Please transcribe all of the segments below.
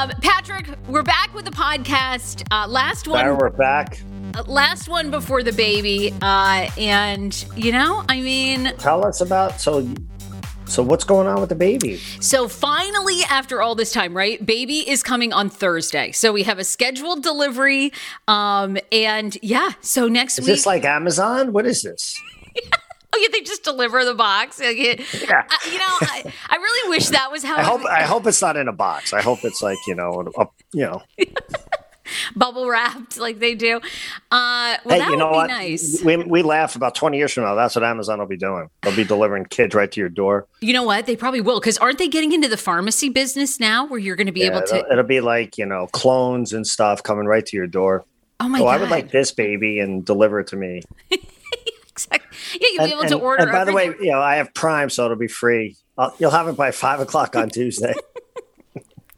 Um, Patrick, we're back with the podcast. Uh, last one. There, we're back. Uh, last one before the baby. Uh, and you know, I mean, Tell us about so. So what's going on with the baby? so finally, after all this time, right? Baby is coming on Thursday. So we have a scheduled delivery. Um, and yeah, so next Is week. Is this like Amazon? What is this? oh, yeah, they just deliver the box. Like, it- Yeah. I- you know, I, I really wish that was how I hope I hope it's not in a box. I hope it's like you know, a, you know. bubble wrapped like they do. Uh, well, hey, that you know would be what? nice. We we laugh about twenty years from now. That's what Amazon will be doing. They'll be delivering kids right to your door. You know what? They probably will because aren't they getting into the pharmacy business now, where you're going to be Yeah, able to? it'll, it'll be like you know, clones and stuff coming right to your door. Oh my god. oh, god! I would like this baby and deliver it to me. Exactly. Yeah, you'll be able to order. and by the way, you know, I have Prime, so it'll be free. Uh, you'll have it by five o'clock on Tuesday.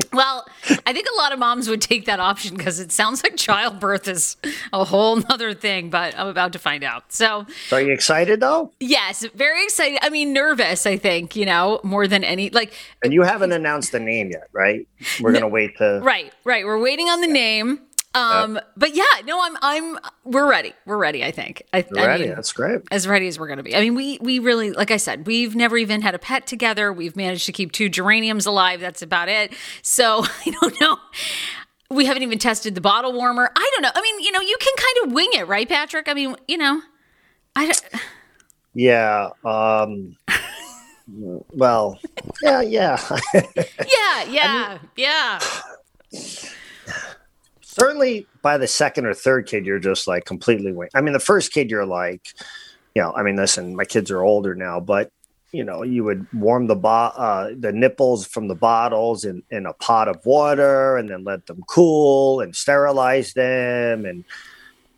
well, I think a lot of moms would take that option because it sounds like childbirth is a whole nother thing. But I'm about to find out. So so are you excited though? yes, very excited. I mean, nervous. I think you know more than any. Like, And you haven't announced the name yet, right? We're gonna wait to. right, right. We're waiting on the name. Um, but yeah, no, I'm, I'm, we're ready. We're ready. I think. I, I Ready? mean, That's great. as ready as we're going to be. I mean, we we really, like I said, we've never even had a pet together. We've managed to keep two geraniums alive. That's about it. So I don't know. We haven't even tested the bottle warmer. I don't know. I mean, you know, you can kind of wing it, right, Patrick? I mean, you know, I don't, Yeah. Um, well, yeah, yeah. yeah, yeah, yeah. Certainly by the second or third kid, you're just like completely. I mean, the first kid, you're like, you know, I mean, listen, my kids are older now, but you know, you would warm the bo- uh, the nipples from the bottles in, in a pot of water and then let them cool and sterilize them. And,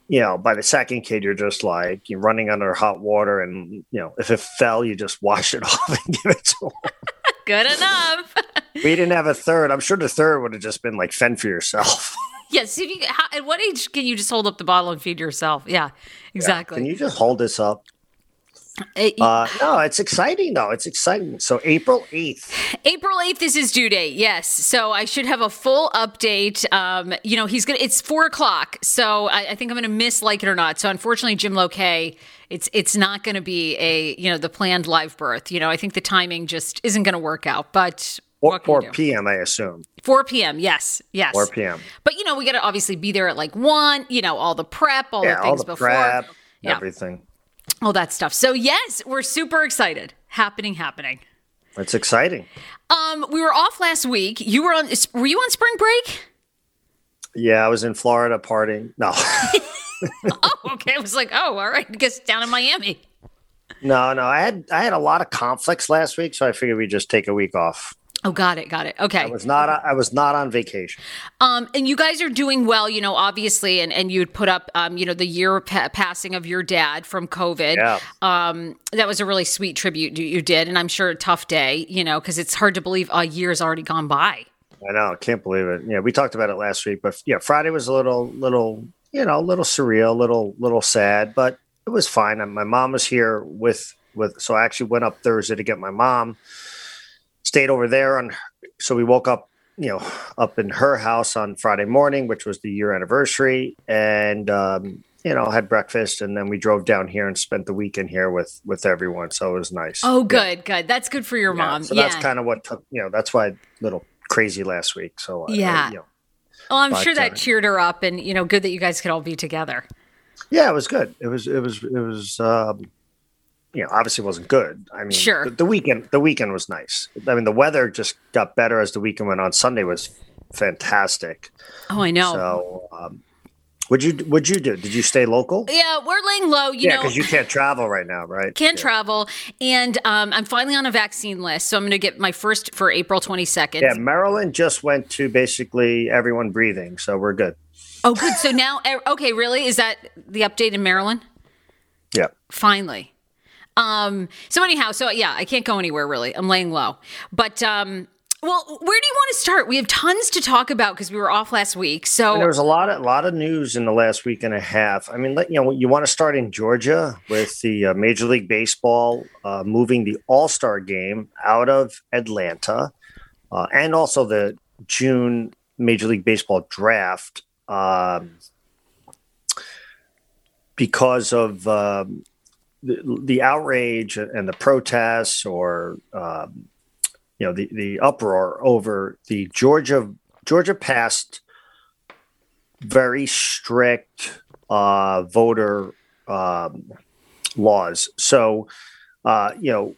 you know, by the second kid, you're just like, you're running under hot water. And, you know, if it fell, you just wash it off and give it to them. Good enough. we didn't have a third. I'm sure the third would have just been like fend for yourself. yes. If you, how, at what age can you just hold up the bottle and feed yourself? Yeah, exactly. Can you just hold this up? Uh, Uh, no, it's exciting though. It's exciting. So April 8th. April 8th is his due date. Yes. So I should have a full update. Um, you know, he's going to, it's four o'clock. So I, I think I'm going to miss like it or not. So unfortunately, Jim Loke, it's, it's not going to be a, you know, the planned live birth. You know, I think the timing just isn't going to work out, but Or, what can you 4 p.m. I assume. 4 p.m. Yes. Yes. 4 p.m. But, you know, we got to obviously be there at like one, you know, all the prep, all Yeah, the all things the before. prep, Yeah. everything. All that stuff. So yes, we're super excited. Happening, happening. It's exciting. Um, we were off last week. You were on. Were you on spring break? Yeah, I was in Florida partying. No, Oh, okay. I was like, oh, all right. I guess down in Miami. no, no. I had I had a lot of conflicts last week, so I figured we'd just take a week off. Oh, got it. Got it. Okay. I was not I was not on vacation. Um, and you guys are doing well, you know, obviously, and and you'd put up, um, you know, the year pa- passing of your dad from COVID. Yeah. Um, that was a really sweet tribute you you did, and I'm sure a tough day, you know, because it's hard to believe a year's already gone by. I know, I can't believe it. Yeah, we talked about it last week, but yeah, Friday was a little, little, you know, a little surreal, little, little sad, but it was fine. And my mom was here with, with, so I actually went up Thursday to get my mom. Stayed over there on, so we woke up, you know, up in her house on Friday morning, which was the year anniversary, and um, you know, had breakfast, and then we drove down here and spent the weekend here with with everyone. So it was nice. Oh, Yeah. good, good. That's good for your Yeah, mom. So yeah. that's kind of what took, you know, that's why a little crazy last week. So I- I, Yeah. you know, well, I'm sure that uh, cheered her up, and you know, good that you guys could all be together. Yeah, it was good. It was it was it was um you know, obviously it wasn't good. I mean Sure. the, the weekend the weekend was nice. I mean the weather just got better as the weekend went on. Sunday was fantastic. Oh, I know. So um what'd you what'd you do? Did you stay local? yeah, we're laying low. You yeah, know, because you can't travel right now, right? can't Yeah. travel, and um, I'm finally on a vaccine list, so I'm going to get my first for April 22nd. Yeah, Maryland just went to basically everyone breathing, so we're good. Oh, good. So now, okay, really, is that the update in Maryland? Yeah. Finally. Um. So anyhow, so yeah, I can't go anywhere really. I'm laying low, but um. Well, where do you want to start? We have tons to talk about because we were off last week. So And there was a lot of lot of news in the last week and a half. I mean, let- you know, you want to start in Georgia with the uh, Major League Baseball uh, moving the All Star game out of Atlanta, uh, and also the June Major League Baseball draft um, because of um, the, outrage and the protests or um, you know the, the uproar over the Georgia Georgia passed very strict uh, voter um, laws. So, uh, you know,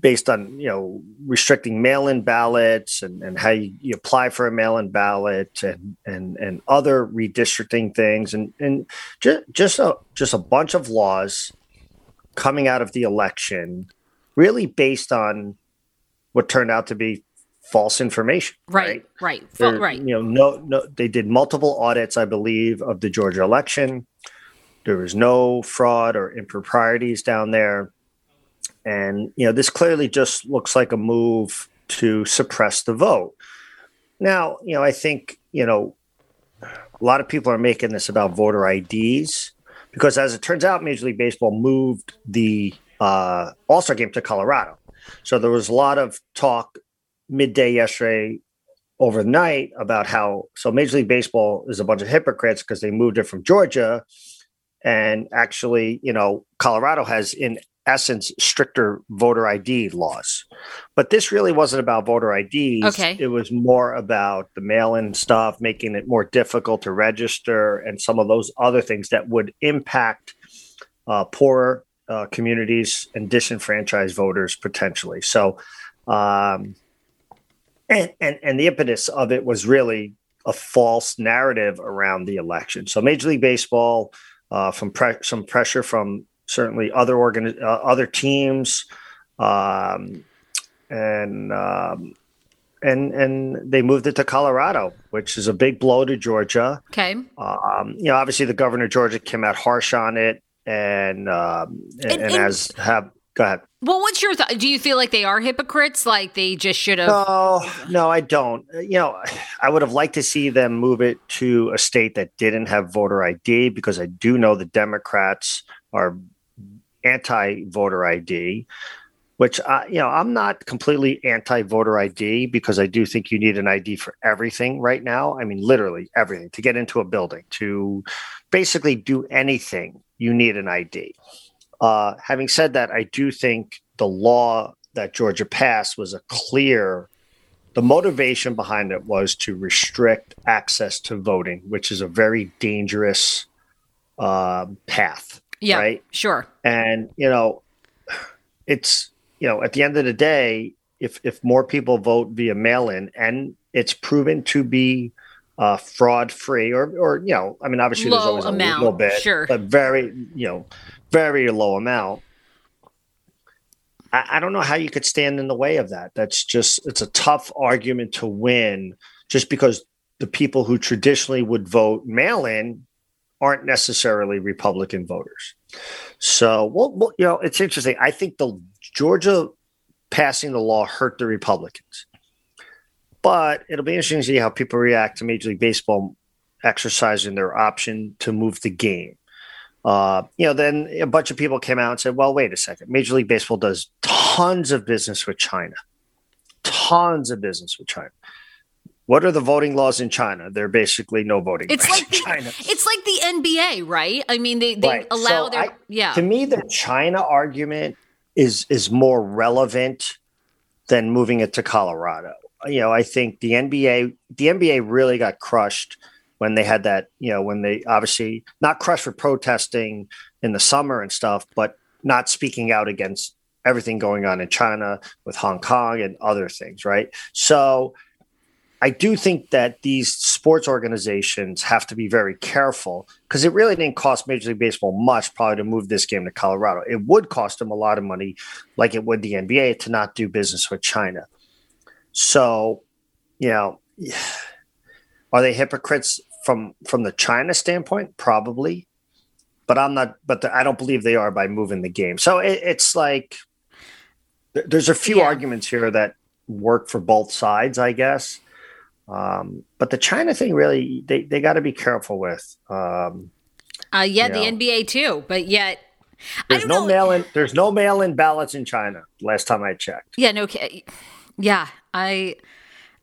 based on you know restricting mail-in ballots and, and how you, you apply for a mail-in ballot and and and other redistricting things and and just just a just a bunch of laws coming out of the election, really based on what turned out to be false information. Right, right, right. right. You know, no, no. They did multiple audits, I believe, of the Georgia election. There was no fraud or improprieties down there, and you know, this clearly just looks like a move to suppress the vote. Now, you know, I think you know, a lot of people are making this about voter IDs because, as it turns out, Major League Baseball moved the uh, All Star game to Colorado. So there was a lot of talk midday yesterday overnight about how so Major League Baseball is a bunch of hypocrites because they moved it from Georgia. And actually, you know, Colorado has in essence stricter voter ID laws. But this really wasn't about voter IDs. Okay. It was more about the mail-in stuff, making it more difficult to register and some of those other things that would impact uh, poorer uh, communities and disenfranchised voters potentially. So um, and, and and the impetus of it was really a false narrative around the election. So Major League Baseball, uh, from pre- some pressure from certainly other organ uh, other teams, um, and um, and and they moved it to Colorado, which is a big blow to Georgia. Okay. Um, you know, obviously the governor of Georgia came out harsh on it, and um, and, and, and, as have go ahead. Well, what's your thought? Do you feel like they are hypocrites? Like they just should have? No, no, I don't. You know, I would have liked to see them move it to a state that didn't have voter ID because I do know the Democrats are anti-voter ID. Which I, you know, I'm not completely anti-voter ID because I do think you need an ID for everything right now. I mean, literally everything to get into a building, to basically do anything, you need an ID. Uh, having said that, I do think the law that Georgia passed was a clear. The motivation behind it was to restrict access to voting, which is a very dangerous uh, path. Yeah, right. Sure. And you know, it's you know, at the end of the day, if if more people vote via mail-in, and it's proven to be uh, fraud free, or or you know, I mean, obviously Low there's always amount, a little bit, sure, but very you know very low amount. I, I don't know how you could stand in the way of that. That's just it's a tough argument to win just because the people who traditionally would vote mail in aren't necessarily Republican voters. So, well, well, you know, it's interesting. I think the Georgia passing the law hurt the Republicans, but it'll be interesting to see how people react to Major League Baseball exercising their option to move the game. Uh, you know, then a bunch of people came out and said, well, wait a second. Major League Baseball does tons of business with China, tons of business with China. What are the voting laws in China? They're basically no voting. It's like the, China. It's like the NBA, right? I mean, they, they right. allow so their I, yeah. To me, the China argument is is more relevant than moving it to Colorado. You know, I think the NBA the NBA really got crushed when they had that, you know, when they obviously not crushed for protesting in the summer and stuff, but not speaking out against everything going on in China with Hong Kong and other things, right? So I do think that these sports organizations have to be very careful because it really didn't cost Major League Baseball much probably to move this game to Colorado. It would cost them a lot of money, like it would the NBA, to not do business with China. So, you know, are they hypocrites from from the China standpoint, probably, but I'm not. But the, I don't believe they are by moving the game. So it, it's like there's a few yeah. arguments here that work for both sides, I guess. Um, but the China thing really, they they got to be careful with. Um, uh, yeah, the know. NBA too, but yet. There's no mail in. There's no mail in ballots in China. Last time I checked. Yeah. No. Yeah. I.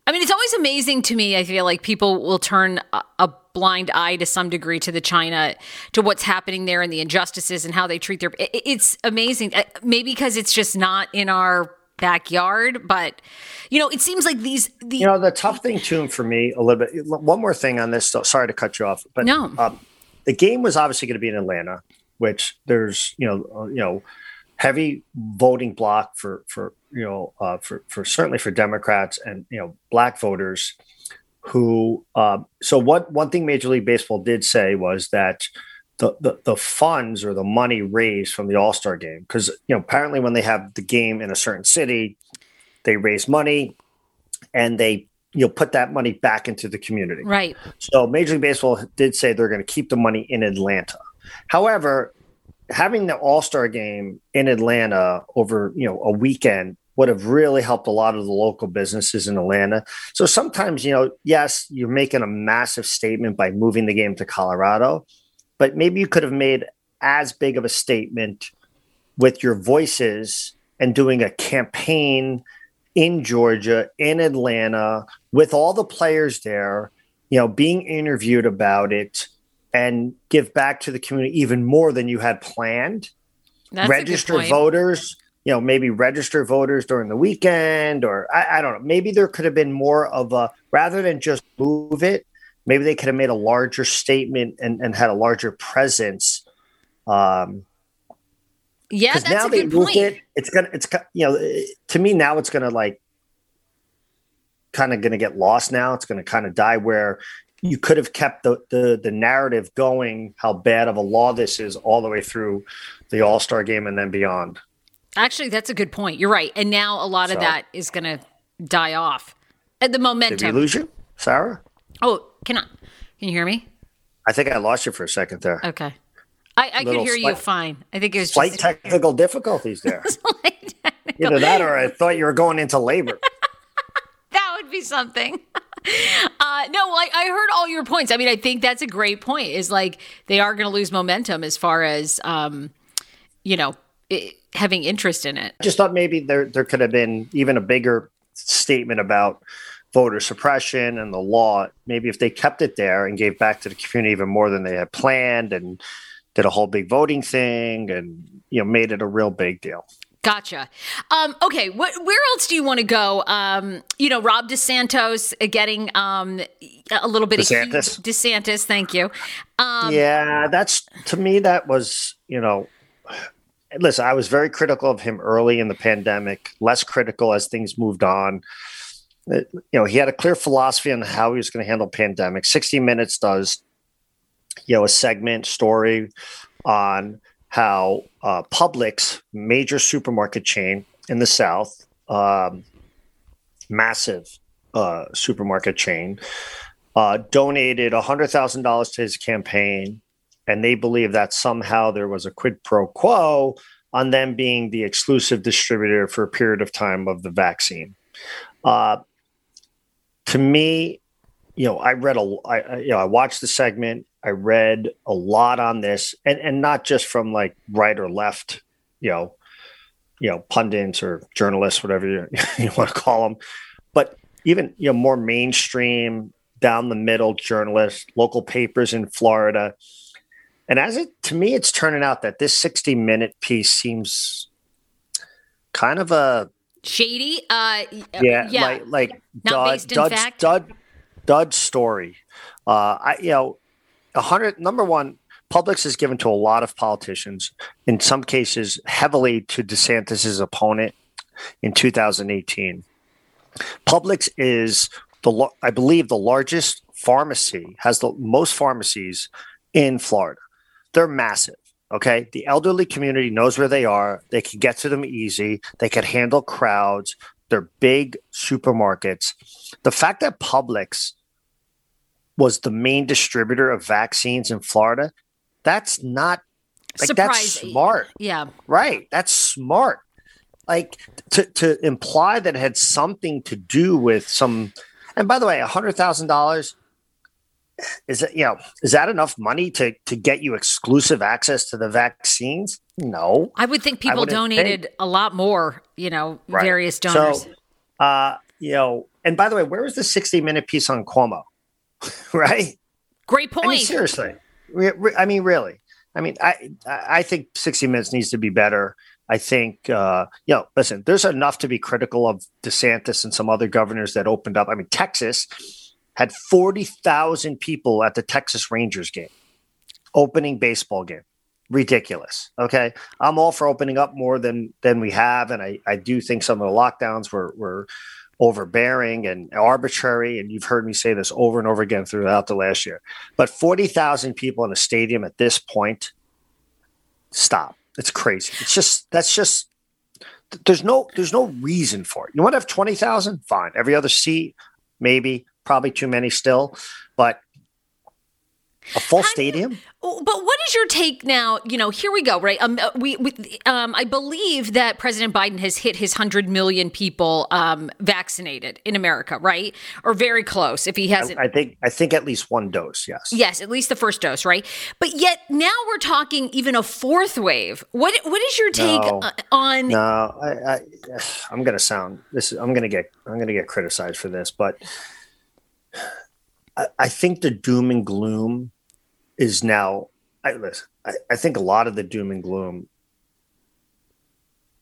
I mean, it's always amazing to me. I feel like people will turn a, a blind eye to some degree to the China, to what's happening there and the injustices and how they treat their. It, it's amazing. Uh, maybe because it's just not in our backyard, but you know, it seems like these. The, you know, the tough thing too for me a little bit. One more thing on this. Sorry to cut you off, but no. Um, the game was obviously going to be in Atlanta, which there's you know uh, you know heavy voting block for for you know uh, for for certainly for Democrats and you know black voters who uh, so what one thing Major League Baseball did say was that the, the, the funds or the money raised from the All Star game because you know apparently when they have the game in a certain city, they raise money and they you'll put that money back into the community. Right. So Major League Baseball did say they're going to keep the money in Atlanta. However, having the All Star game in Atlanta over you know a weekend would have really helped a lot of the local businesses in Atlanta. So sometimes you know, yes, you're making a massive statement by moving the game to Colorado, but maybe you could have made as big of a statement with your voices and doing a campaign in Georgia, in Atlanta, with all the players there, you know, being interviewed about it and give back to the community even more than you had planned. That's register voters, you know, maybe register voters during the weekend, or I, I, don't know. Maybe there could have been more of a rather than just move it. Maybe they could have made a larger statement and, and had a larger presence. Um, yeah, that's now a they good point. It, it's gonna, it's you know, to me now it's gonna like kind of gonna get lost. Now it's gonna kind of die where you could have kept the, the the narrative going how bad of a law this is all the way through the All Star game and then beyond. Actually, that's a good point. You're right, and now a lot so, of that is going to die off. At the momentum. Did we lose you, Sarah? Oh, can I? Can you hear me? I think I lost you for a second there. Okay. I, I could hear slight, you fine. I think it was slight just... technical difficulties there. technical. Either that or I thought you were going into labor. that would be something. Uh, no, like I heard all your points. I mean, I think that's a great point. Is like they are going to lose momentum as far as um, you know it, having interest in it. I just thought maybe there there could have been even a bigger statement about voter suppression and the law. Maybe if they kept it there and gave back to the community even more than they had planned, and did a whole big voting thing, and you know made it a real big deal. Gotcha. Um, okay, where else do you want to go? Um, you know, Ron DeSantos getting um, a little bit DeSantis. of DeSantis. Thank you. Um, yeah, that's to me. That was you know. Listen, I was very critical of him early in the pandemic. Less critical as things moved on. You know, he had a clear philosophy on how he was going to handle pandemic. 60 Minutes does, you know, a segment story on how uh, Publix, major supermarket chain in the South, um, massive uh, supermarket chain, uh, donated $100,000 to his campaign. And they believe that somehow there was a quid pro quo on them being the exclusive distributor for a period of time of the vaccine. Uh, to me, you know, I read a, I, you know, I watched the segment. I read a lot on this, and and not just from like right or left, you know, you know, pundits or journalists, whatever you, you want to call them, but even you know more mainstream, down the middle journalists, local papers in Florida. And as it to me, it's turning out that this 60 minute piece seems kind of a shady. Uh, yeah, yeah, like like Not Dud, Dud, Dud, Dud story. Uh, I you know a hundred number one Publix is given to a lot of politicians, in some cases heavily to DeSantis's opponent in 2018. Publix is the I believe the largest pharmacy has the most pharmacies in Florida. They're massive. Okay. The elderly community knows where they are. They can get to them easy. They can handle crowds. They're big supermarkets. The fact that Publix was the main distributor of vaccines in Florida. That's not like Surprising. that's smart. Yeah. Right. That's smart. Like to to imply that it had something to do with some and by the way, a hundred thousand dollars is it you know is that enough money to to get you exclusive access to the vaccines no i would think people donated think. a lot more you know right. various donors so, uh you know and by the way, where was the 60 minute piece on Cuomo? right? Great point. I mean, seriously. I mean, really. I mean, I I think 60 minutes needs to be better. I think, uh, you know, listen, there's enough to be critical of DeSantis and some other governors that opened up. I mean, Texas had 40,000 people at the Texas Rangers game, opening baseball game. Ridiculous. Okay. I'm all for opening up more than than we have. And I, I do think some of the lockdowns were were overbearing and arbitrary. And you've heard me say this over and over again throughout the last year. But 40,000 people in a stadium at this point, stop. It's crazy. It's just, that's just, there's no, there's no reason for it. You want to have 20,000? Fine. Every other seat, maybe, probably too many still. But a full stadium. but what is your take now? You know, here we go. Right. Um, uh, we, we um, I believe that President Biden has hit his hundred million people um, vaccinated in America, right, or very close. If he hasn't, I, I, think I think at least one dose. Yes. Yes, at least the first dose, right? But yet now we're talking even a fourth wave. What What is your take no, uh, on? No, I, I I'm going to sound this. I'm going to get I'm going to get criticized for this, but. I think the doom and gloom is now I, listen, I, I think a lot of the doom and gloom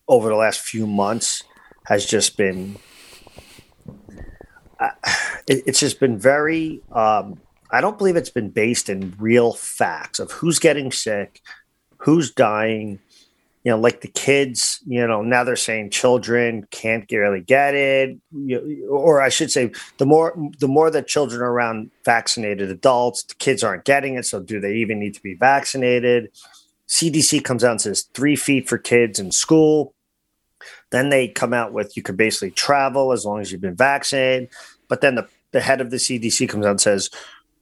over the last few months has just been uh, it, it's just been very um, i don't believe it's been based in real facts of who's getting sick who's dying you know, like the kids, you know, now they're saying children can't really get it, you, or I should say, the more the more that children are around vaccinated adults, the kids aren't getting it. So, do they even need to be vaccinated? CDC comes out and says three feet for kids in school. Then they come out with you can basically travel as long as you've been vaccinated. But then the, the head of the CDC comes out and says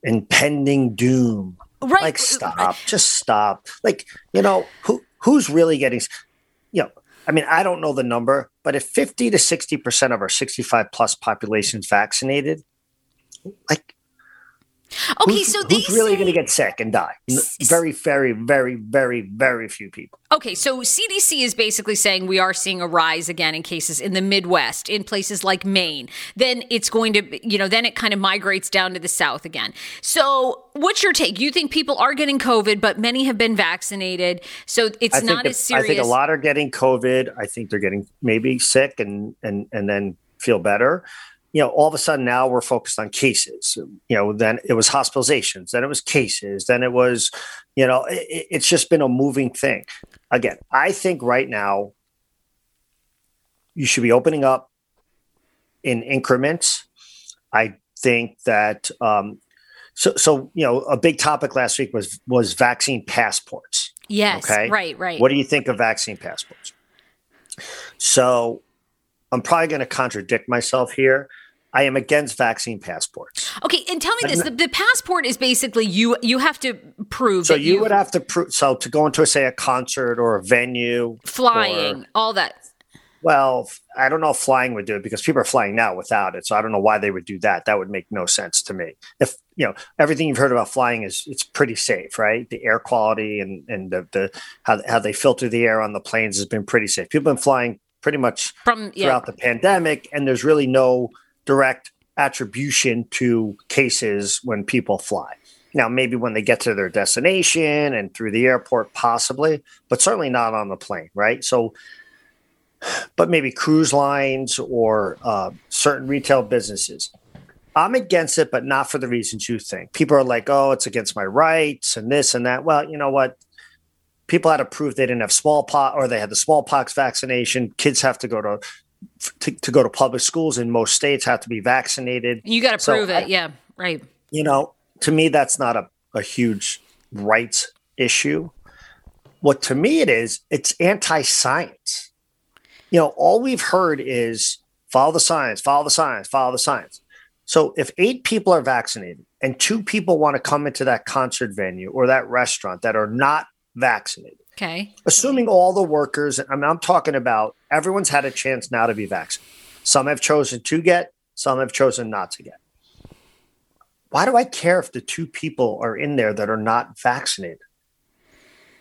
impending doom. Right. Like stop, just stop. Like you know who who's really getting, you know, I mean, I don't know the number, but if 50 to 60% of our 65 plus population is vaccinated, like Okay, who's, so who's really going to get sick and die? Very, very, very, very, very few people. Okay, so CDC is basically saying we are seeing a rise again in cases in the Midwest, in places like Maine. Then it's going to, you know, then it kind of migrates down to the South again. So, what's your take? You think people are getting COVID, but many have been vaccinated, so it's not as serious. I think a lot are getting COVID. I think they're getting maybe sick and and and then feel better you know, all of a sudden now we're focused on cases. You know, then it was hospitalizations, then it was cases, then it was, you know, it, it's just been a moving thing. Again, I think right now you should be opening up in increments. I think that um, so so you know a big topic last week was was vaccine passports. Yes. Okay. Right. Right. What do you think of vaccine passports? So I'm probably going to contradict myself here. I am against vaccine passports. Okay, and tell me this: the, the, passport is basically you you have to prove. So you would have to prove. So to go into say a concert or a venue, flying, or, all that. Well, I don't know if flying would do it because people are flying now without it. So I don't know why they would do that. That would make no sense to me. If you know everything you've heard about flying is it's pretty safe, right? The air quality and and the, the how how they filter the air on the planes has been pretty safe. People have been flying pretty much from yeah. throughout the pandemic, and there's really no direct attribution to cases when people fly. Now, maybe when they get to their destination and through the airport, possibly, but certainly not on the plane, right? So, but maybe cruise lines or uh, certain retail businesses. I'm against it, but not for the reasons you think. People are like, oh, it's against my rights and this and that. Well, you know what? People had to prove they didn't have smallpox or they had the smallpox vaccination. Kids have to go to to, to go to public schools in most states have to be vaccinated. You got to so prove it. I, yeah, right. You know, to me, that's not a, a huge rights issue. What to me it is, it's anti science. You know, all we've heard is follow the science, follow the science, follow the science. So if eight people are vaccinated and two people want to come into that concert venue or that restaurant that are not vaccinated, Okay. Assuming all the workers, I mean, I'm talking about everyone's had a chance now to be vaccinated. Some have chosen to get, some have chosen not to get. Why do I care if the two people are in there that are not vaccinated?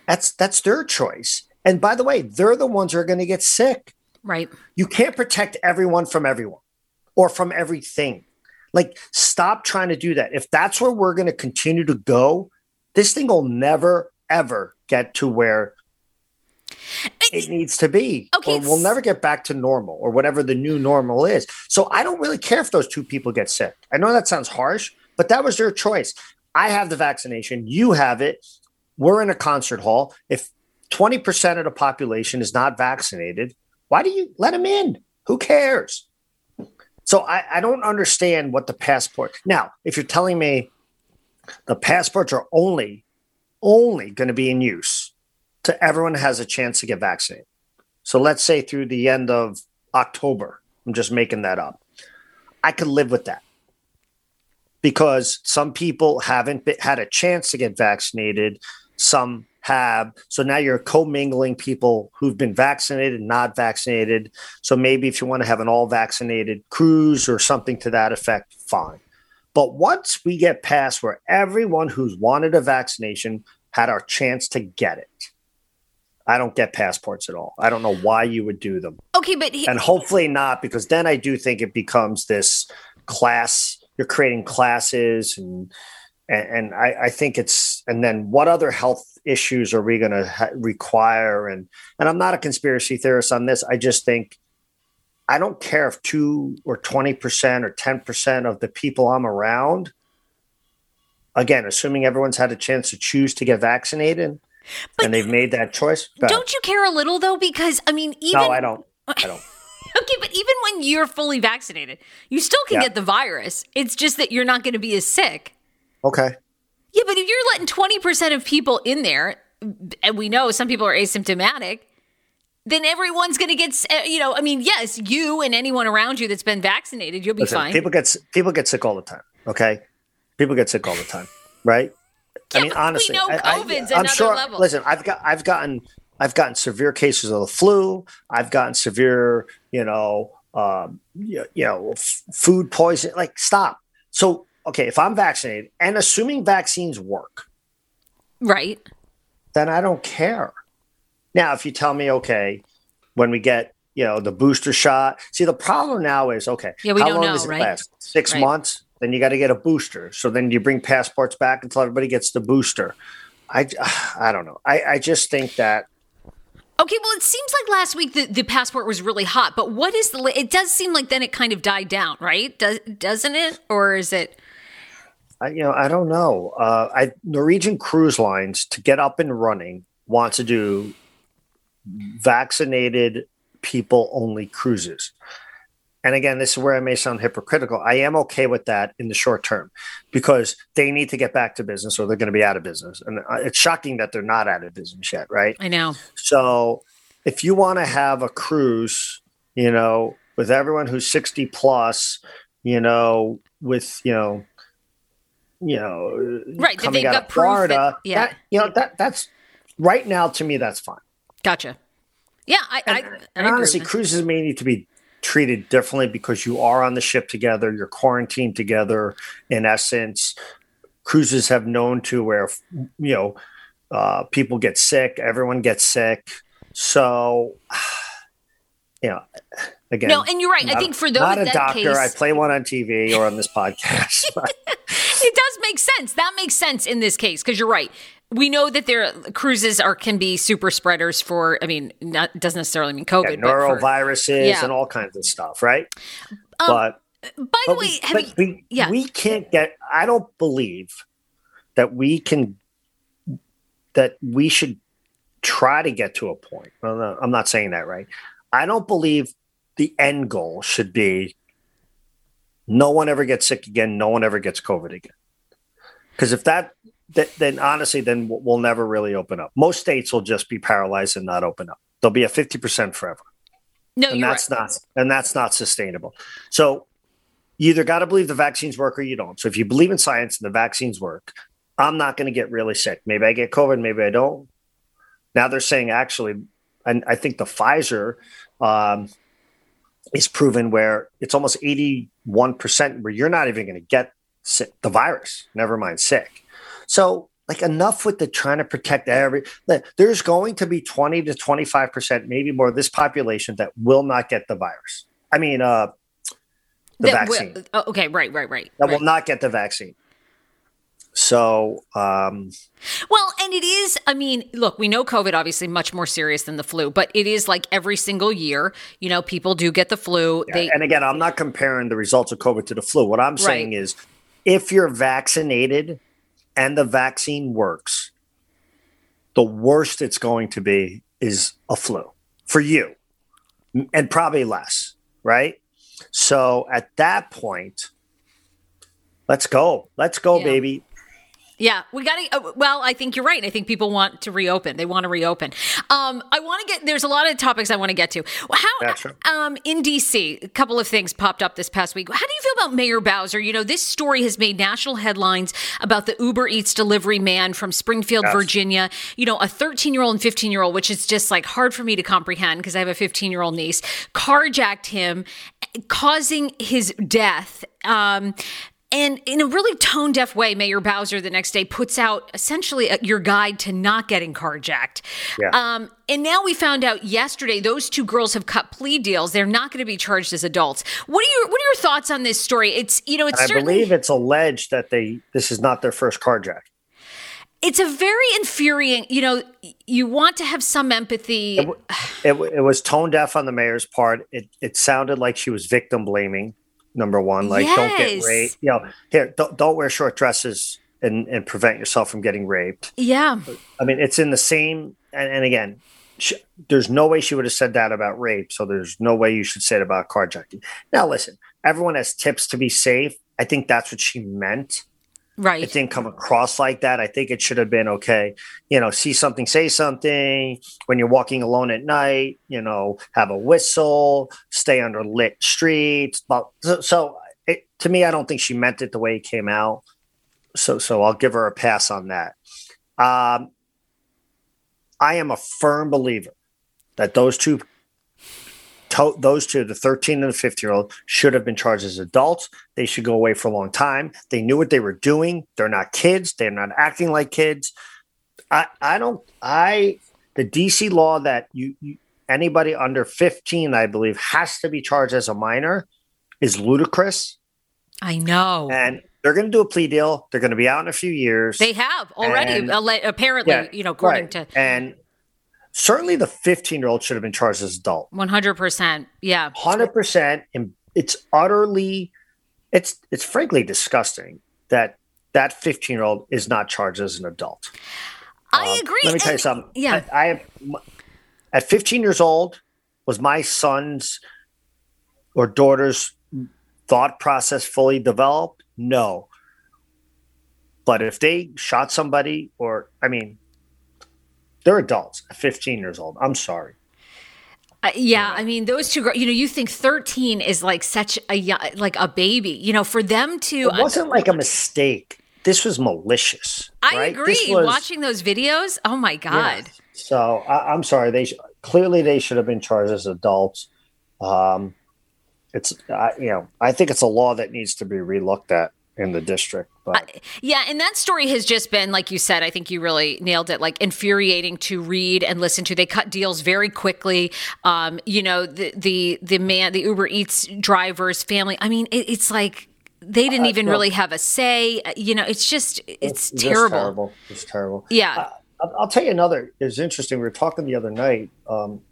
That's that's their choice. And by the way, they're the ones who are going to get sick. Right. You can't protect everyone from everyone. or from everything. Like, stop trying to do that. If that's where we're going to continue to go, this thing will never, ever get to where it needs to be. Okay, or we'll never get back to normal or whatever the new normal is. So I don't really care if those two people get sick. I know that sounds harsh, but that was their choice. I have the vaccination, you have it. We're in a concert hall. If 20% of the population is not vaccinated, why do you let them in? Who cares? So I, I don't understand what the passport. Now, if you're telling me the passports are only, only going to be in use to everyone has a chance to get vaccinated. So let's say through the end of October, I'm just making that up. I could live with that because some people haven't been, had a chance to get vaccinated. Some have. So now you're commingling people who've been vaccinated and not vaccinated. So maybe if you want to have an all vaccinated cruise or something to that effect, fine. But once we get past where everyone who's wanted a vaccination had our chance to get it, I don't get passports at all. I don't know why you would do them. Okay, but he- and hopefully not, because then I do think it becomes this class. You're creating classes and and, and I, I, think it's and then what other health issues are we going to ha- require and and i'm not a conspiracy theorist on this i just think i don't care if 2 or 20% or 10% of the people i'm around again assuming everyone's had a chance to choose to get vaccinated but and they've made that choice don't you care a little though because i mean even no i don't i don't okay, but even when you're fully vaccinated, you still can yeah. get the virus. It's just that you're not going to be as sick. Okay. Yeah, but if you're letting 20% of people in there, and we know some people are asymptomatic, then everyone's going to get, eh, you know, I mean, yes, you and anyone around you that's been vaccinated, you'll be Listen, fine. People get people get sick all the time. Okay, people get sick all the time, right? Yeah, I mean, honestly, we know COVID's I, am sure. Level. Listen, I've got, I've gotten, I've gotten severe cases of the flu. I've gotten severe, you know, um, you, you know, f- food poison. Like, stop. So okay, if I'm vaccinated and assuming vaccines work, right, then I don't care. Now, if you tell me, okay, when we get you know the booster shot, see the problem now is okay. Yeah, we don't know, right? Last? Six right. months. Then you got to get a booster. So then you bring passports back until everybody gets the booster. I, I don't know. I, I just think that Okay, well, it seems like last week the, the passport was really hot, but what is the? It does seem like then it kind of died down, right? Does doesn't it, or is it? I, you know, I don't know. Uh, I Norwegian Cruise Lines to get up and running wants to do vaccinated people only cruises. And again, this is where I may sound hypocritical. I am okay with that in the short term because they need to get back to business or they're going to be out of business. And uh, it's shocking that they're not out of business yet, right? I know. So if you want to have a cruise, you know, with everyone who's 60 plus, you know, with, you know, you know, right, coming out of Florida. That, yeah, that, you know that that's right now to me that's fine. Gotcha. Yeah, I, and, I, I and honestly, cruises may need to be treated differently because you are on the ship together, you're quarantined together. In essence, cruises have known to where you know uh, people get sick, everyone gets sick, so you know again. No, and you're right. Not, I think for those not a doctor, case... I play one on TV or on this podcast. it does make sense. That makes sense in this case because you're right. We know that there cruises are can be super spreaders for. I mean, not doesn't necessarily mean COVID, yeah, noroviruses yeah. and all kinds of stuff, right? Um, but by the way, we, you, we, yeah. we can't get. I don't believe that we can. That we should try to get to a point. Well, no, I'm not saying that right. I don't believe the end goal should be no one ever gets sick again, no one ever gets COVID again. Because if that, that, then honestly, then we'll never really open up. Most states will just be paralyzed and not open up. There'll be a fifty percent forever. No, and that's right. not and that's not sustainable. So you either got to believe the vaccines work or you don't. So if you believe in science and the vaccines work, I'm not going to get really sick. Maybe I get COVID, maybe I don't. Now they're saying actually, and I think the Pfizer um, is proven where it's almost 81% where you're not even going to get sick, the virus, never mind sick. So, like, enough with the trying to protect every. There's going to be 20 to 25%, maybe more, of this population that will not get the virus. I mean, uh, the That vaccine. oh, okay, right, right, right. that right. will not get the vaccine. So, um, Well, and it is, I mean, look, we know COVID obviously much more serious than the flu, but it is like every single year, you know, people do get the flu. They and again, I'm not comparing the results of COVID to the flu. What I'm saying Right. is if you're vaccinated and the vaccine works, the worst it's going to be is a flu for you and probably less, right? So at that point, let's go. Let's go, Yeah. baby. Yeah, we got to. Uh, well, I think you're right. I think people want to reopen. They want to reopen. Um, I want to get. There's a lot of topics I want to get to. How sure. um, in DC, a couple of things popped up this past week. How do you feel about Mayor Bowser? You know, this story has made national headlines about the Uber Eats delivery man from Springfield, Yes. Virginia. You know, a 13 year old and 15 year old, which is just like hard for me to comprehend because I have a 15 year old niece, carjacked him, causing his death. Um, and in a really tone deaf way, Mayor Bowser the next day puts out essentially a, your guide to not getting carjacked. Yeah. Um, and now we found out yesterday those two girls have cut plea deals. They're not going to be charged as adults. What are your What are your thoughts on this story? It's you know it's I certainly believe it's alleged that they this is not their first carjack. it's a very infuriating. You know, you want to have some empathy. It, w- it was tone deaf on the mayor's part. It it sounded like she was victim blaming. Number one, like don't get raped. You know, here don't don't wear short dresses and and prevent yourself from getting raped. yeah, I mean, it's in the same. And, and again, sh there's no way she would have said that about rape. So there's no way you should say it about carjacking. Now, listen, everyone has tips to be safe. I think that's what she meant. Right. it didn't come across like that. I think it should have been okay. You know, see something, say something. When you're walking alone at night, you know, have a whistle, stay under lit streets. But so, it, to me, I don't think she meant it the way it came out. So, so I'll give her a pass on that. Um, I am a firm believer that those two, to, those two, the 13 and the 15 year old, should have been charged as adults. They should go away for a long time. They knew what they were doing. They're not kids. They're not acting like kids. I, I don't, I, the DC law that you, you, anybody under 15, I believe, has to be charged as a minor is ludicrous. I know. And they're going to do a plea deal. They're going to be out in a few years. they have already, And- apparently, Yeah, you know, according right. to and certainly the 15 year old should have been charged as adult. 100%. Yeah. 100% and it's utterly it's it's frankly disgusting that that 15 year old is not charged as an adult I Um, agree. let me tell you something Yeah. I, I at 15 years old was my son's or daughter's thought process fully developed no but if they shot somebody or i mean they're adults 15 years old i'm sorry Uh, yeah, I mean those two girls. You know, you think thirteen is like such a like a baby. You know, for them to. it wasn't like a mistake this was malicious I right? agree. This was- Watching those videos, oh my god. So I, I'm sorry. They sh- clearly they should have been charged as adults. Um, it's I, you know I think it's a law that needs to be relooked at in the district. But Yeah, and that story has just been, like you said, I think you really nailed it, like infuriating to read and listen to. They cut deals very quickly. Um, you know, the the the man, the Uber Eats driver's family. I mean, it, it's like they didn't even no. really have a say. Uh, You know, it's just it's just terrible. terrible. It's terrible. Yeah. I'll, I'll tell you another. It's interesting. We were talking the other night, um,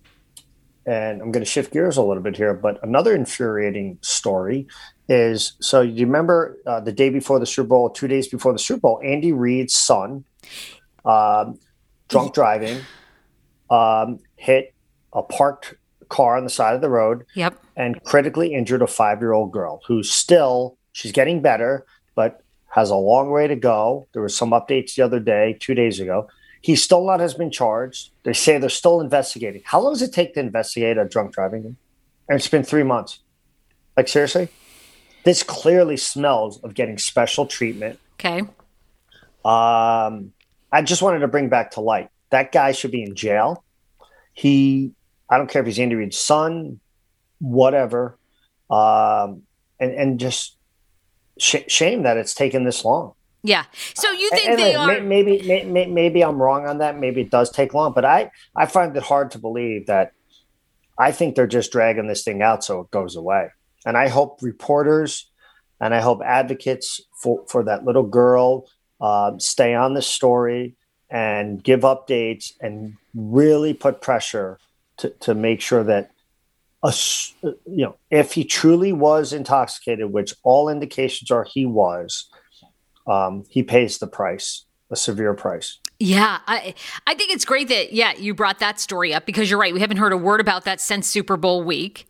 and I'm going to shift gears a little bit here. But another infuriating story is so you remember uh, the day before the Super Bowl, two days before the Super Bowl, Andy Reid's son, um, drunk driving, um, hit a parked car on the side of the road Yep. and critically injured a five year old girl who's still, she's getting better, but has a long way to go. There were some updates the other day, two days ago. He still not has been charged. They say they're still investigating. How long does it take to investigate a drunk driving? And it's been three months. Like, seriously? This clearly smells of getting special treatment. Okay. Um, I just wanted to bring back to light that guy should be in jail. He, I don't care if he's Andy Reid's son, whatever, um, and and just sh- shame that it's taken this long. Yeah. So you think And- they and are? may- maybe may, may, maybe I'm wrong on that. Maybe it does take long, but I I find it hard to believe that. I think they're just dragging this thing out so it goes away. and I hope reporters and I hope advocates for, for that little girl uh, stay on the story and give updates and really put pressure to, to make sure that a, you know if he truly was intoxicated which all indications are he was um, he pays the price a severe price yeah, I I think it's great that yeah you brought that story up because you're right. We haven't heard a word about that since Super Bowl week,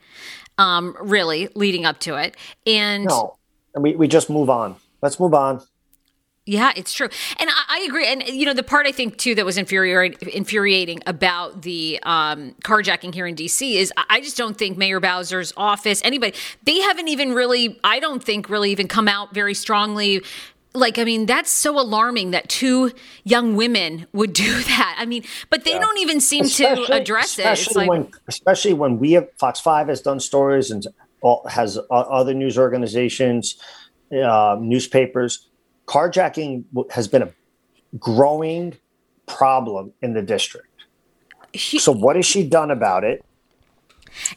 um, really leading up to it. And no, we we just move on. Let's move on. Yeah, it's true, and I, I, agree. And you know, the part I think too that was infuriating, infuriating about the um, carjacking here in DC is I just don't think Mayor Bowser's office, anybody, they haven't even really, I don't think, really even come out very strongly like i mean that's so alarming that two young women would do that. I mean but they yeah. don't even seem especially, to address it. It's like, when, especially when we have fox 5 has done stories and all, has other news organizations uh, newspapers. Carjacking has been a growing problem in the district. So what has she done about it?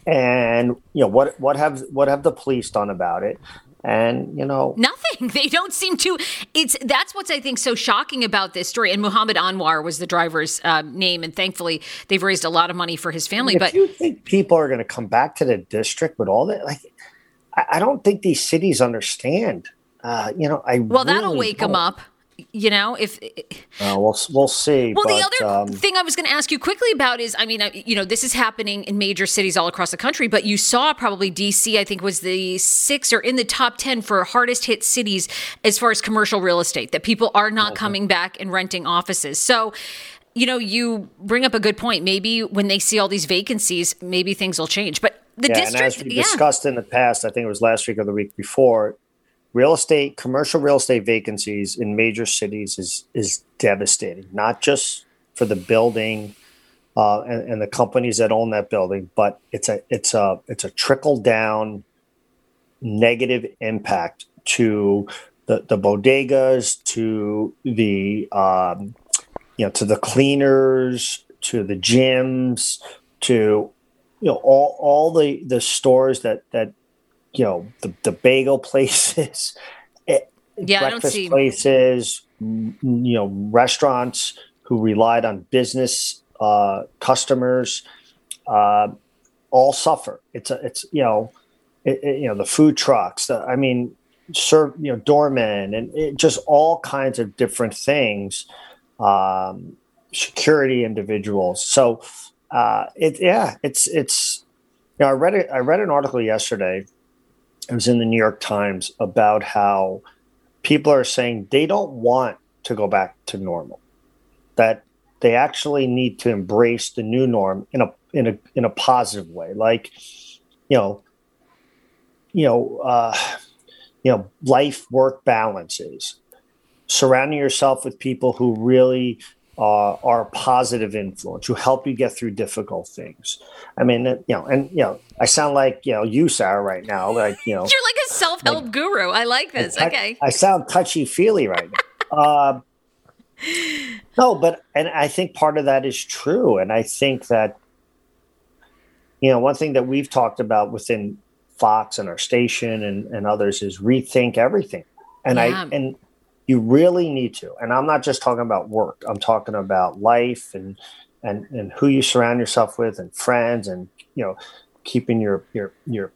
And you know what what have what have the police done about it and you know nothing. They don't seem to it's that's what's i think so shocking about this story. And muhammad anwar was the driver's uh, name. And thankfully they've raised a lot of money for his family if but you think people are going to come back to the district with all that like i, I don't think these cities understand. Uh, you know i well really that'll wake don't. them up you know if uh, we'll we'll see well but, the other um, thing i was going to ask you quickly about is i mean you know this is happening in major cities all across the country but you saw probably dc i think was the six or in the top 10 for hardest hit cities as far as commercial real estate that people are not okay. coming back and renting offices so you know you bring up a good point maybe when they see all these vacancies maybe things will change but the yeah, district and as we yeah. discussed in the past i think it was last week or the week before real estate, commercial real estate vacancies in major cities is is devastating. Not just for the building uh, and, and, the companies that own that building, but it's a it's a it's a trickle down negative impact to the, the bodegas, to the um, you know to the cleaners, to the gyms, to you know all all the the stores that that you know the, the bagel places eh, yeah, breakfast places you know restaurants who relied on business uh, customers uh, all suffer it's a, it's you know it, it, you know the food trucks the, i mean serve you know doormen and it, just all kinds of different things um, security individuals so uh, it yeah it's it's you know, I read it. I read an article yesterday it was in the New York Times about how people are saying they don't want to go back to normal, that they actually need to embrace the new norm in a in a in a positive way, like you know, you know, uh, you know, life work balances, surrounding yourself with people who really uh, are a positive influence who help you get through difficult things. I mean, you know, and you know, I sound like you know you, Sarah, right now. Like you know, you're like a self-help like, guru. I like this. I, okay, I, I sound touchy-feely right now. uh, no, but and I think part of that is true, and I think that you know one thing that we've talked about within Fox and our station and, and others is rethink everything. And yeah. I and you really need to and i'm not just talking about work i'm talking about life and and and who you surround yourself with and friends and you know keeping your your your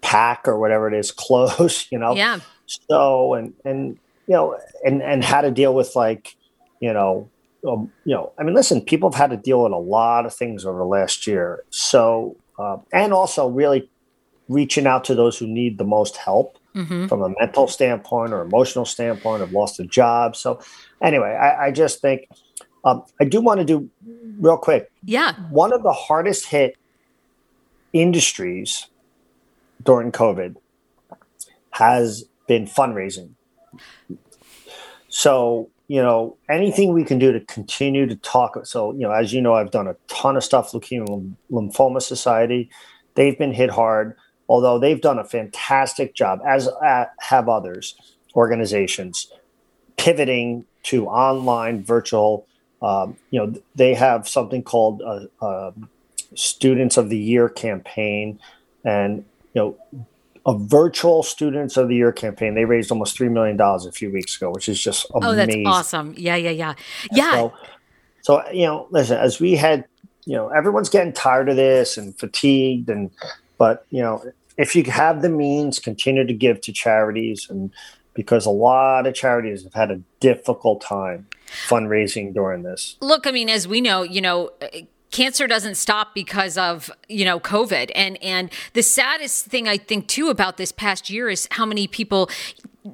pack or whatever it is close you know? Yeah. So and and you know and and how to deal with like you know um, you know i mean listen people have had to deal with a lot of things over the last year. So uh, and also really reaching out to those who need the most help mm-hmm. from a mental standpoint or emotional standpoint, have lost a job. So, anyway, I, I just think um, I do want to do real quick. Yeah. One of the hardest hit industries during COVID has been fundraising. So, you know, anything we can do to continue to talk. So, you know, as you know, I've done a ton of stuff, Leukemia Lymphoma Society. They've been hit hard although they've done a fantastic job, as uh, have others organizations, pivoting to online virtual. Um, you know, they have something called a, a Students of the Year campaign, and you know, a virtual Students of the Year campaign. They raised almost $3 million a few weeks ago, which is just amazing. Oh, that's awesome. Yeah, yeah, yeah. Yeah. So, so, you know, listen, as we had, you know, everyone's getting tired of this and fatigued and, but, you know, if you have the means, continue to give to charities and because a lot of charities have had a difficult time fundraising during this. Look, I mean, as we know, you know, cancer doesn't stop because of you know covid and and the saddest thing i think too about this past year is how many people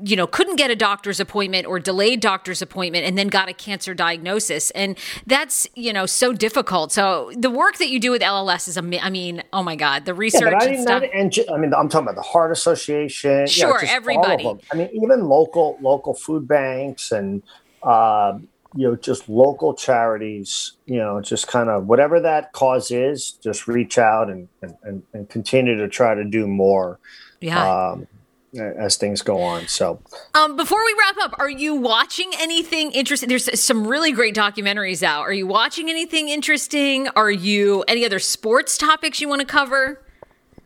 you know couldn't get a doctor's appointment or delayed doctor's appointment and then got a cancer diagnosis. And that's you know so difficult. So the work that you do with lls is i mean oh my god the research yeah, I, and stuff. and i mean i'm talking about the heart association sure everybody. i mean even local local food banks and uh, you know just local charities you know just kind of whatever that cause is just reach out and and, and continue to try to do more. Yeah. Um, as things go on. So, um, before we wrap up, are you watching anything interesting? There's some really great documentaries out. Are you watching anything interesting? Are you any other sports topics you want to cover?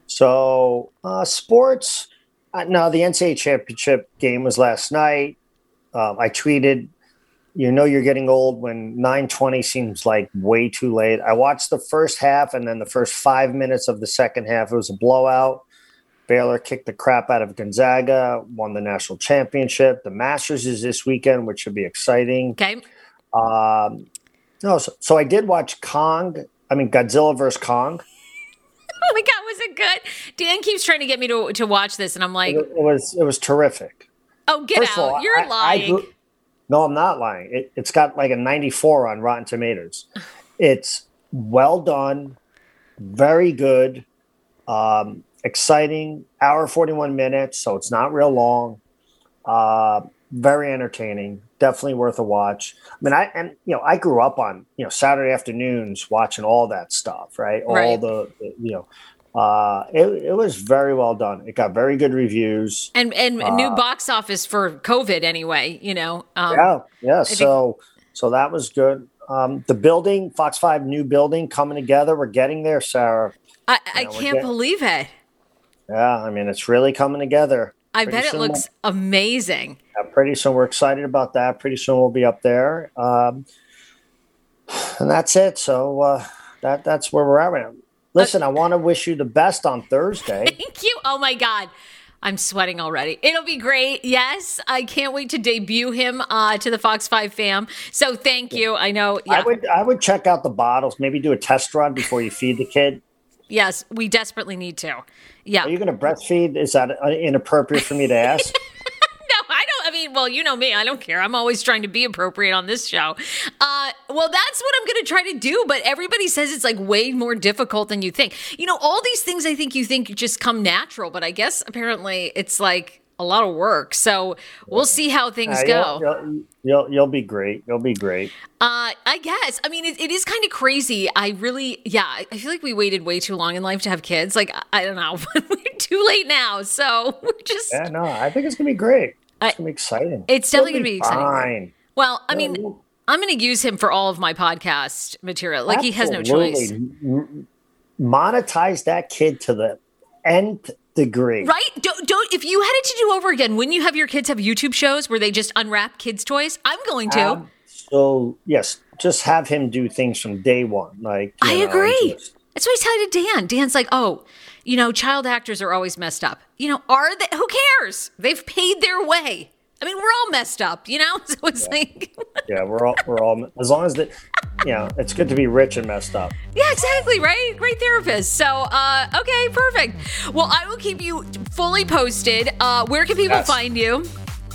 So, uh, sports. Uh, no, the NCAA championship game was last night. Um, I tweeted, "You know, you're getting old when 9:20 seems like way too late." I watched the first half and then the first five minutes of the second half. It was a blowout. Baylor kicked the crap out of Gonzaga, won the national championship. The Masters is this weekend, which should be exciting. Okay. Um, no, so, so I did watch Kong. I mean, Godzilla versus Kong. oh my god, was it good? Dan keeps trying to get me to to watch this, and I'm like, it, it was it was terrific. Oh, get First out! All, You're I, lying. I grew, no, I'm not lying. It, it's got like a 94 on Rotten Tomatoes. it's well done, very good. Um, exciting, hour 41 minutes, so it's not real long. Uh, very entertaining, definitely worth a watch. I mean, I and you know, I grew up on you know Saturday afternoons watching all that stuff, right? All right. the, the you know, uh, it, it was very well done. It got very good reviews and and uh, new box office for COVID anyway. You know, um, yeah, yeah. so so that was good. Um, the building, Fox Five new building coming together. We're getting there, Sarah. I, I know, can't getting, believe it. Yeah, I mean, it's really coming together. I pretty bet it looks we'll, amazing. Yeah, pretty soon, we're excited about that. Pretty soon, we'll be up there. Um, and that's it. So uh, that that's where we're at right now. Listen, I want to wish you the best on Thursday. Thank you. Oh my God. I'm sweating already. It'll be great. Yes, I can't wait to debut him uh, to the Fox Five fam. So thank you. I know. Yeah. I would I would check out the bottles. Maybe do a test run before you feed the kid. Yes, we desperately need to. Yeah. Are you going to breastfeed? Is that inappropriate for me to ask? no, I don't. I mean, well, you know me. I don't care. I'm always trying to be appropriate on this show. Uh, well, that's what I'm going to try to do. But everybody says it's like way more difficult than you think. You know, all these things I think you think just come natural, but I guess apparently it's like a lot of work. So we'll see how things uh, go. You'll, you'll, you'll, you'll, be great. You'll be great. Uh, I guess. I mean, it, it is kind of crazy. I really, yeah, I feel like we waited way too long in life to have kids. Like, I don't know. we're too late now. So we're just. Yeah, no, I think it's going to be great. It's going to be exciting. It's definitely going to be exciting. Fine. Well, I mean, I'm going to use him for all of my podcast material. Like, Absolutely. he has no choice. Monetize that kid to the nth degree. Right? Don't, don't if you had it to do over again, wouldn't you have your kids have YouTube shows where they just unwrap kids' toys? I'm going to. Um, so yes, just have him do things from day one. Like I know, agree. Just, That's what I tell to Dan. Dan's like, oh, you know, child actors are always messed up. You know, are they? Who cares? They've paid their way. I mean, we're all messed up, you know. So it's yeah. like, yeah, we're all we're all as long as that, you know, it's good to be rich and messed up. Yeah, exactly. Right, great therapist. So, uh, okay, perfect. Well, I will keep you fully posted. Uh, where can people yes. find you?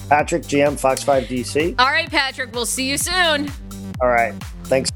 Patrick GM Fox Five DC. All right, Patrick. We'll see you soon. All right. Thanks.